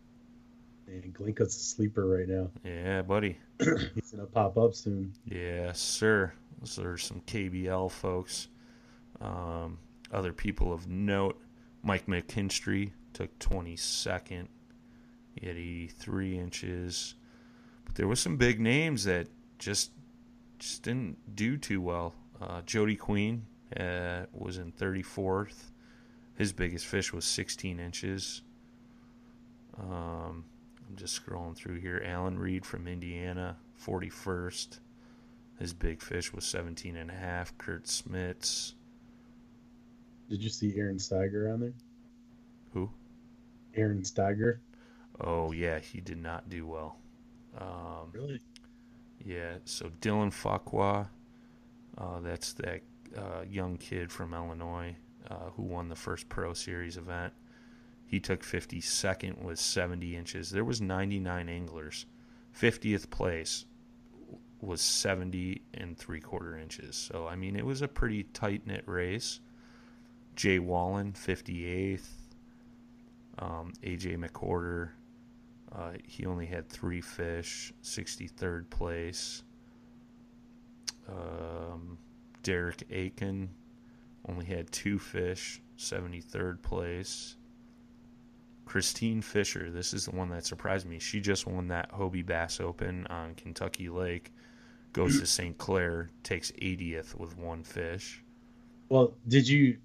[SPEAKER 4] And Glinka's a sleeper right now.
[SPEAKER 1] Yeah, buddy. (clears throat)
[SPEAKER 4] He's gonna pop up soon.
[SPEAKER 1] Yeah, sir. Those are some KBL folks. Um, other people of note: Mike McKinstry took 22nd. He had 83 inches. But there was some big names that just just didn't do too well. Uh, Jody Queen uh, was in 34th. His biggest fish was 16 inches. Um, I'm just scrolling through here. Alan Reed from Indiana, 41st. His big fish was 17 and a half. Kurt Smits.
[SPEAKER 4] Did you see Aaron Steiger on there?
[SPEAKER 1] Who?
[SPEAKER 4] Aaron Steiger.
[SPEAKER 1] Oh yeah, he did not do well. Um,
[SPEAKER 4] Really?
[SPEAKER 1] Yeah, so Dylan Fakwa, uh, that's that uh, young kid from Illinois uh, who won the first Pro Series event. He took 52nd with 70 inches. There was 99 anglers. 50th place was 70 and three quarter inches. So I mean, it was a pretty tight knit race. Jay Wallen, 58th. Um, AJ McCorder, uh, he only had three fish, 63rd place. Um, Derek Aiken only had two fish, 73rd place. Christine Fisher, this is the one that surprised me. She just won that Hobie Bass Open on Kentucky Lake. Goes to St. Clair, takes 80th with one fish.
[SPEAKER 4] Well, did you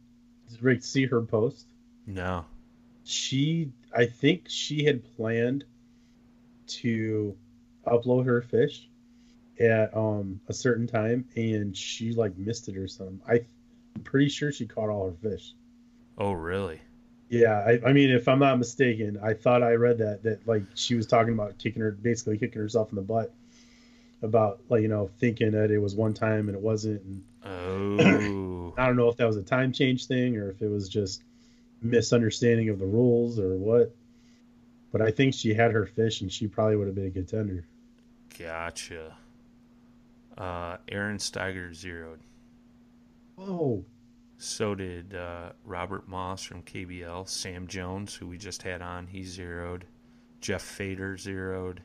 [SPEAKER 4] Rick see her post?
[SPEAKER 1] No.
[SPEAKER 4] She, I think she had planned to upload her fish at um a certain time, and she like missed it or something. I, I'm pretty sure she caught all her fish.
[SPEAKER 1] Oh, really?
[SPEAKER 4] Yeah, I, I mean, if I'm not mistaken, I thought I read that that like she was talking about kicking her, basically kicking herself in the butt, about like you know thinking that it was one time and it wasn't. And
[SPEAKER 1] Oh. (clears throat)
[SPEAKER 4] I don't know if that was a time change thing or if it was just misunderstanding of the rules or what. But I think she had her fish and she probably would have been a contender.
[SPEAKER 1] gotcha. Uh, Aaron Steiger zeroed.
[SPEAKER 4] Whoa.
[SPEAKER 1] So did uh, Robert Moss from KBL. Sam Jones, who we just had on, he zeroed. Jeff Fader zeroed.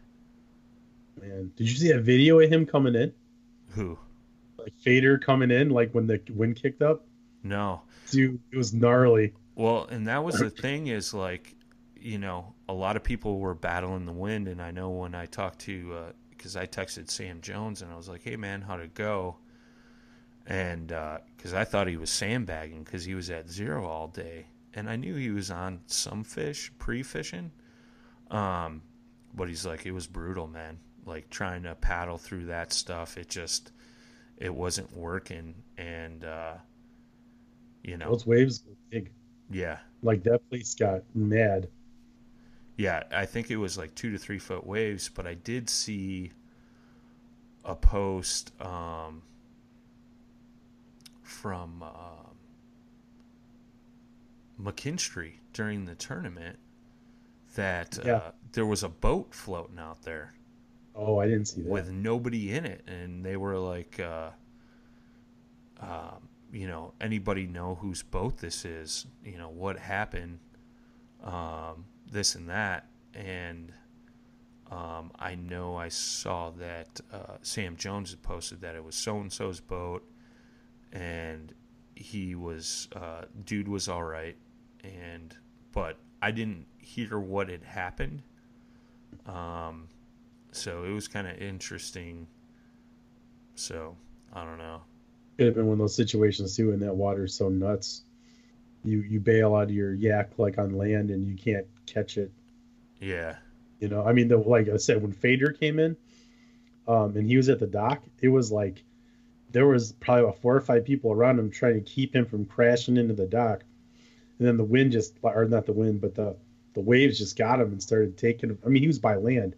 [SPEAKER 4] Man, did you see that video of him coming in?
[SPEAKER 1] Who?
[SPEAKER 4] Like Fader coming in, like when the wind kicked up?
[SPEAKER 1] No.
[SPEAKER 4] Dude, it was gnarly.
[SPEAKER 1] Well, and that was the thing is like, you know, a lot of people were battling the wind, and I know when I talked to, because I texted Sam Jones and I was like, "Hey man, how'd it go?" And because I thought he was sandbagging because he was at zero all day, and I knew he was on some fish pre-fishing, um, but he's like, it was brutal, man. Like trying to paddle through that stuff, it just, it wasn't working, and uh, you know,
[SPEAKER 4] Those waves were big.
[SPEAKER 1] yeah.
[SPEAKER 4] Like that place got mad.
[SPEAKER 1] Yeah, I think it was like two to three foot waves, but I did see a post um, from um McKinstry during the tournament that uh, there was a boat floating out there
[SPEAKER 4] Oh, I didn't see that.
[SPEAKER 1] with nobody in it, and they were like, uh, um, you know, anybody know whose boat this is? You know, what happened? Um, this and that, and um, I know I saw that uh, Sam Jones had posted that it was so and so's boat, and he was uh, dude was all right, and but I didn't hear what had happened. Um, so it was kind of interesting So I don't know.
[SPEAKER 4] Could have been one of those situations too, and that water's so nuts. You you bail out of your yak like on land, and you can't catch it.
[SPEAKER 1] Yeah.
[SPEAKER 4] You know, I mean, the like I said, when Fader came in, um, and he was at the dock, it was like there was probably about four or five people around him trying to keep him from crashing into the dock, and then the wind just, or not the wind, but the the waves just got him and started taking him. I mean, he was by land,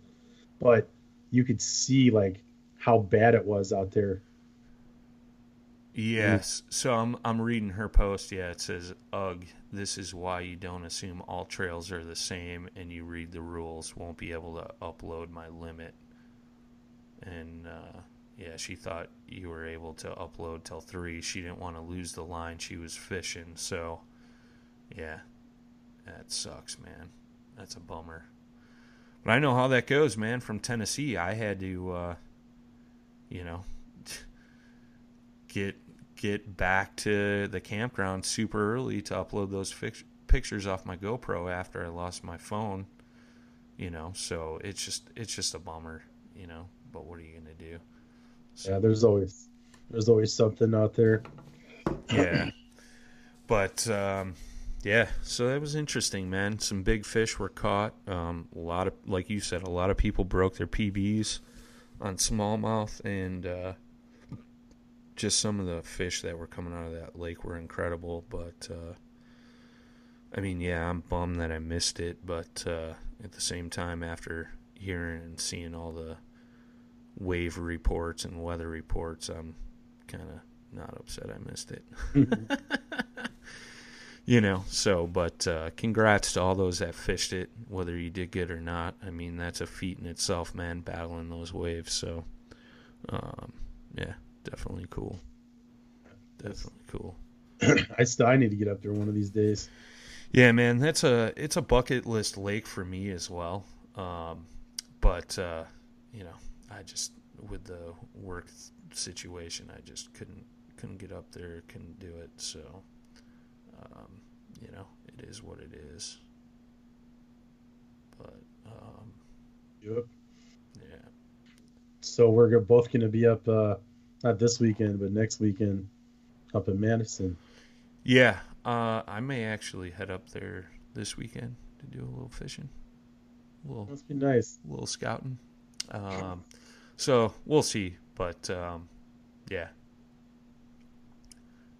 [SPEAKER 4] but you could see like how bad it was out there.
[SPEAKER 1] Yes. So I'm I'm reading her post. Yeah, it says, "Ugh, this is why you don't assume all trails are the same, and you read the rules. Won't be able to upload my limit." And uh, yeah, she thought you were able to upload till three. She didn't want to lose the line she was fishing. So, yeah, that sucks, man. That's a bummer. But I know how that goes, man. From Tennessee, I had to, uh, you know, (laughs) get get back to the campground super early to upload those pictures off my GoPro after I lost my phone. You know, so it's just it's just a bummer, you know. But what are you gonna do?
[SPEAKER 4] Yeah, there's always there's always something out there.
[SPEAKER 1] yeah. But um, yeah, so that was interesting, man. Some big fish were caught. Um, a lot of, like you said, a lot of people broke their PBs on smallmouth, and uh, just some of the fish that were coming out of that lake were incredible. But uh, I mean, yeah, I'm bummed that I missed it, but uh, at the same time, after hearing and seeing all the wave reports and weather reports, I'm kind of not upset I missed it. (laughs) you know, so, but uh, congrats to all those that fished it, whether you did good or not. I mean, that's a feat in itself, man, battling those waves. So, um, yeah, definitely cool. Definitely cool. (clears throat)
[SPEAKER 4] I still I need to get up there one of these days.
[SPEAKER 1] Yeah, man, that's a it's a bucket list lake for me as well. Um, but uh, you know, I just with the work situation, I just couldn't couldn't get up there, couldn't do it. So, um, you know, it is what it is. But um,
[SPEAKER 4] Yep.
[SPEAKER 1] yeah,
[SPEAKER 4] So we're both going to be up, uh, not this weekend, but next weekend, up in Madison.
[SPEAKER 1] yeah. Uh, I may actually head up there this weekend to do a little fishing, a little
[SPEAKER 4] be nice.
[SPEAKER 1] little scouting. Um, so we'll see, but um, yeah,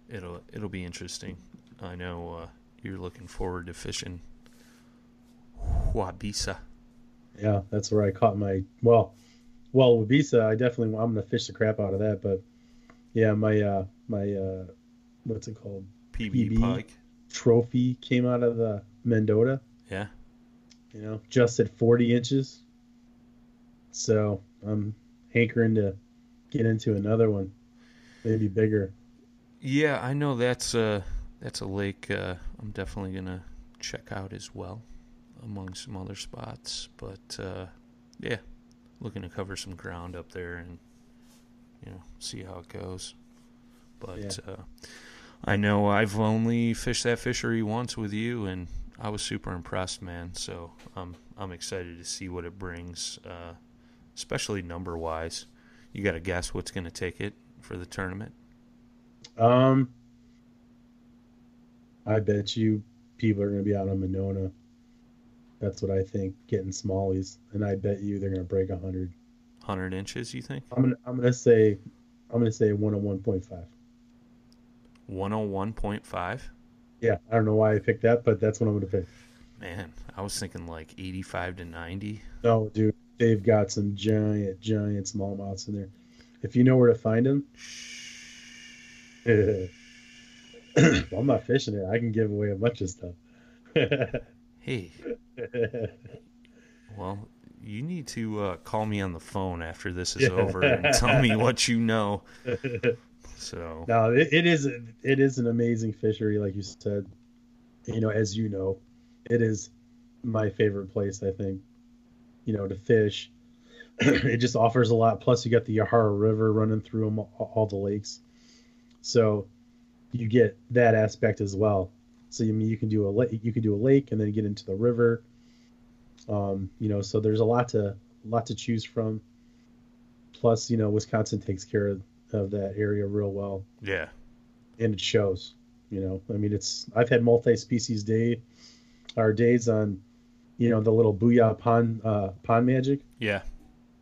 [SPEAKER 1] it'll it'll be interesting. I know uh, you're looking forward to fishing Waubesa.
[SPEAKER 4] Yeah, that's where I caught my well, well Waubesa. I definitely I'm gonna fish the crap out of that. But yeah, my uh my uh what's it called
[SPEAKER 1] PB,
[SPEAKER 4] PB.
[SPEAKER 1] pike.
[SPEAKER 4] trophy came out of the Mendota.
[SPEAKER 1] Yeah,
[SPEAKER 4] You know, just at 40 inches. So I'm hankering to get into another one, maybe bigger.
[SPEAKER 1] yeah. I know that's a that's a lake. Uh, I'm definitely gonna check out as well, among some other spots. But uh, yeah, looking to cover some ground up there and you know see how it goes. But
[SPEAKER 4] Yeah.
[SPEAKER 1] uh, I know I've only fished that fishery once with you, and I was super impressed, man. So I'm I'm excited to see what it brings, uh, especially number wise. You got to guess what's going to take it for the tournament.
[SPEAKER 4] Um, I bet you people are going to be out on Monona. That's what I think, getting smallies, and I bet you they're going to break 100.
[SPEAKER 1] Hundred inches, you think?
[SPEAKER 4] I'm gonna I'm gonna say I'm gonna say 101.5.
[SPEAKER 1] One hundred one point five.
[SPEAKER 4] Yeah, I don't know why I picked that, but that's what I'm gonna pick.
[SPEAKER 1] Man, I was thinking like eighty-five to ninety.
[SPEAKER 4] No, dude, they've got some giant, giant smallmouths in there. If you know where to find them, (laughs) I'm not fishing it. I can give away a bunch of stuff. (laughs)
[SPEAKER 1] Hey, well, you need to uh, call me on the phone after this is over and tell me (laughs) what you know. So
[SPEAKER 4] no, it, it is it is an amazing fishery, like you said. You know, as you know, it is my favorite place. I think, you know, to fish. (clears throat) it just offers a lot. Plus, you got the Yahara River running through them, all, the lakes, so you get that aspect as well. So you mean you can do a lake, you can do a lake, and then get into the river. Um, you know, so there's a lot to a lot to choose from. plus, you know, Wisconsin takes care of, of that area real well,
[SPEAKER 1] Yeah.
[SPEAKER 4] and it shows. You know, I mean, it's I've had multi-species day, our days on, you know, the little booyah pond uh, pond magic.
[SPEAKER 1] Yeah.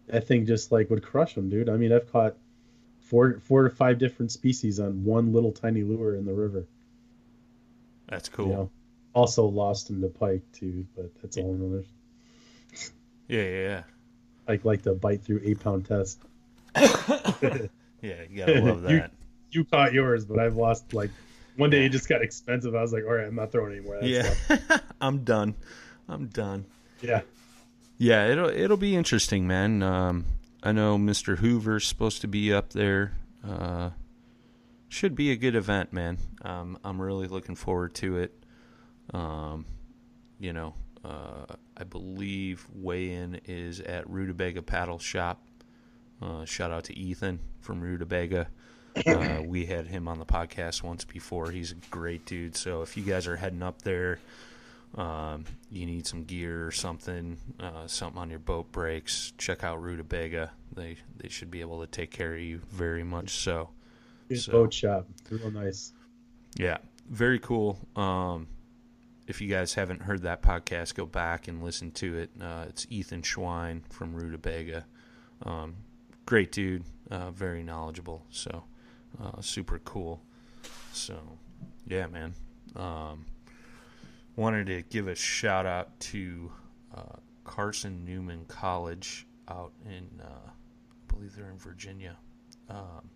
[SPEAKER 4] That thing just like would crush them, dude. I mean, I've caught four four to five different species on one little tiny lure in the river.
[SPEAKER 1] That's
[SPEAKER 4] You
[SPEAKER 1] cool.
[SPEAKER 4] know, also lost them to pike too, but that's all another.
[SPEAKER 1] Yeah, yeah, yeah.
[SPEAKER 4] Like like the bite through eight pound test. (coughs) (laughs)
[SPEAKER 1] Yeah, you gotta love (laughs) that.
[SPEAKER 4] You caught yours, but I've lost like one day. It just got expensive. I was like, all right, I'm not throwing anymore.
[SPEAKER 1] Yeah.
[SPEAKER 4] stuff. (laughs)
[SPEAKER 1] I'm done. I'm done.
[SPEAKER 4] yeah.
[SPEAKER 1] Yeah, it'll it'll be interesting, man. Um, I know Mr. Hoover's supposed to be up there. Uh, should be a good event, man. Um, I'm really looking forward to it. Um, you know, uh, I believe weigh-in is at Rutabaga Paddle Shop. Uh, shout out to Ethan from Rutabaga. Uh, we had him on the podcast once before. He's a great dude. So if you guys are heading up there, um, you need some gear or something, uh, something on your boat breaks, check out Rutabaga. They they should be able to take care of you very much so.
[SPEAKER 4] Good
[SPEAKER 1] So-
[SPEAKER 4] boat shop. Real nice.
[SPEAKER 1] Yeah, very cool. Um, if you guys haven't heard that podcast, go back and listen to it. Uh, it's Ethan Schwein from Rutabaga. Um, great dude, uh, very knowledgeable. So uh, super cool. So yeah, man. Um, wanted to give a shout out to uh, Carson Newman College out in, uh, I believe they're in Virginia. Um,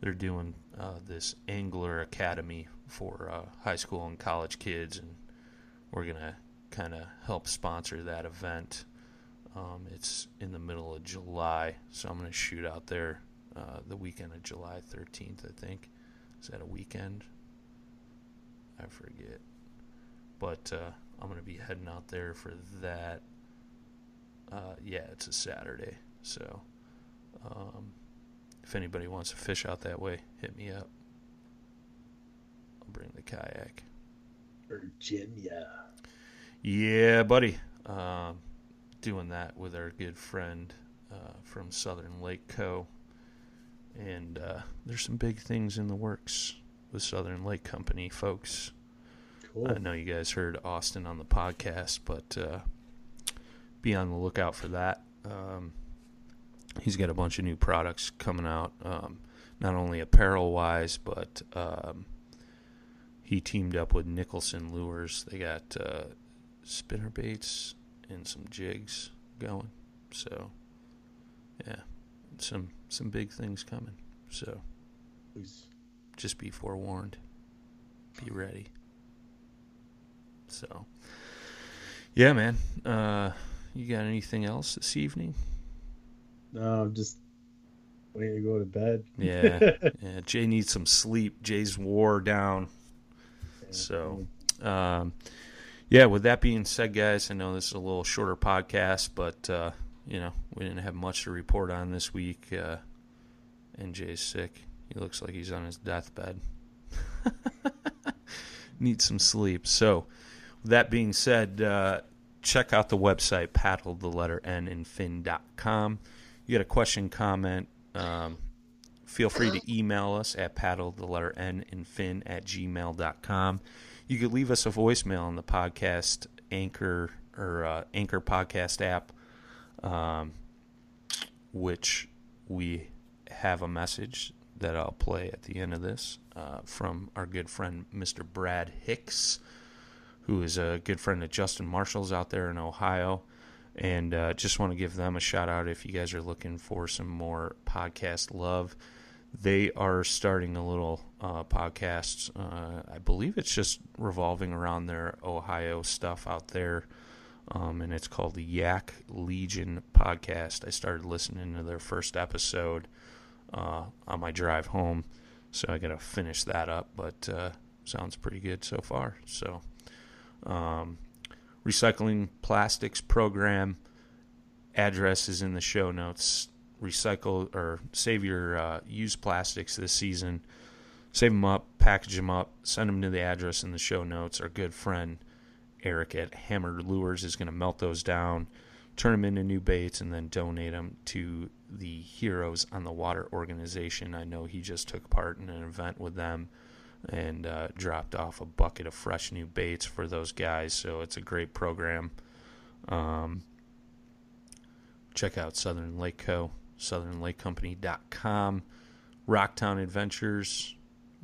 [SPEAKER 1] they're doing uh, this angler academy for uh, high school and college kids, and we're gonna kind of help sponsor that event. Um, it's in the middle of July, so I'm gonna shoot out there uh, the weekend of July 13th. I think is that a weekend? I forget, but uh, I'm gonna be heading out there for that. Uh, yeah, it's a Saturday, so. Um, if anybody wants to fish out that way, hit me up. I'll bring the kayak.
[SPEAKER 4] Virginia.
[SPEAKER 1] Yeah, buddy. Um, doing that with our good friend uh, from Southern Lake Co. And uh, there's some big things in the works with Southern Lake Company, folks.
[SPEAKER 4] Cool.
[SPEAKER 1] I know you guys heard Austin on the podcast, but uh, be on the lookout for that. Um, he's got a bunch of new products coming out, um, not only apparel wise, but um, he teamed up with Nicholson Lures. They got uh, spinner baits and some jigs going. So, yeah, some some big things coming. So just be forewarned. Be ready. So, yeah, man. Uh, you got anything else this evening?
[SPEAKER 4] No, I'm just waiting to go to bed.
[SPEAKER 1] Yeah, (laughs) yeah. Jay needs some sleep. Jay's wore down. So, um, yeah. With that being said, guys, I know this is a little shorter podcast, but uh, you know we didn't have much to report on this week. Uh, and Jay's sick. He looks like he's on his deathbed. (laughs) Needs some sleep. So, that being said, uh, check out the website paddle the letter n in fin.com. You got a question, comment, um, feel free to email us at paddle the letter n in fin at gmail.com. You could leave us a voicemail on the podcast anchor or uh, anchor podcast app, um, which we have a message that I'll play at the end of this uh, from our good friend Mr. Brad Hicks, who is a good friend of Justin Marshall's out there in Ohio. And uh, just want to give them a shout out if you guys are looking for some more podcast love. They are starting a little uh, podcast. Uh, I believe it's just revolving around their Ohio stuff out there. Um, and it's called the Yak Legion podcast. I started listening to their first episode uh, on my drive home, so I got to finish that up. But uh, sounds pretty good so far. So, um, recycling plastics program address is in the show notes. Recycle or save your uh, used plastics this season. Save them up, package them up, send them to the address in the show notes. Our good friend Eric at Hammered Lures is going to melt those down, turn them into new baits, and then donate them to the Heroes on the Water organization. I know he just took part in an event with them and uh, dropped off a bucket of fresh new baits for those guys. So it's a great program. Um, check out Southern Lake Co. SouthernLakeCompany.com. Rocktown Adventures,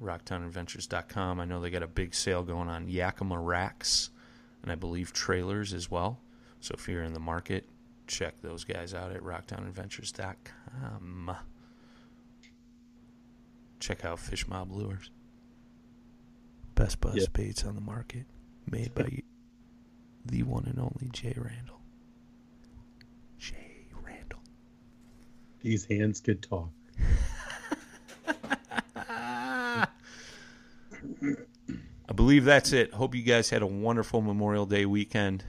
[SPEAKER 1] RocktownAdventures.com. I know they got a big sale going on Yakima racks and I believe trailers as well. So if you're in the market, check those guys out at RocktownAdventures.com. Check out Fish Mob Lures. Best buzz
[SPEAKER 4] Yeah.
[SPEAKER 1] baits on the market, made by the one and only Jay Randall. Jay Randall.
[SPEAKER 4] These hands could talk.
[SPEAKER 1] I believe that's it. Hope you guys had a wonderful Memorial Day weekend.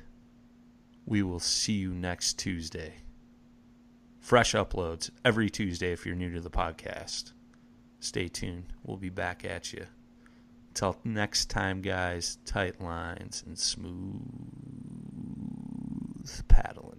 [SPEAKER 1] We will see you next Tuesday. Fresh uploads every Tuesday if you're new to the podcast. Stay tuned. We'll be back at you. Until next time, guys, tight lines and smooth paddling.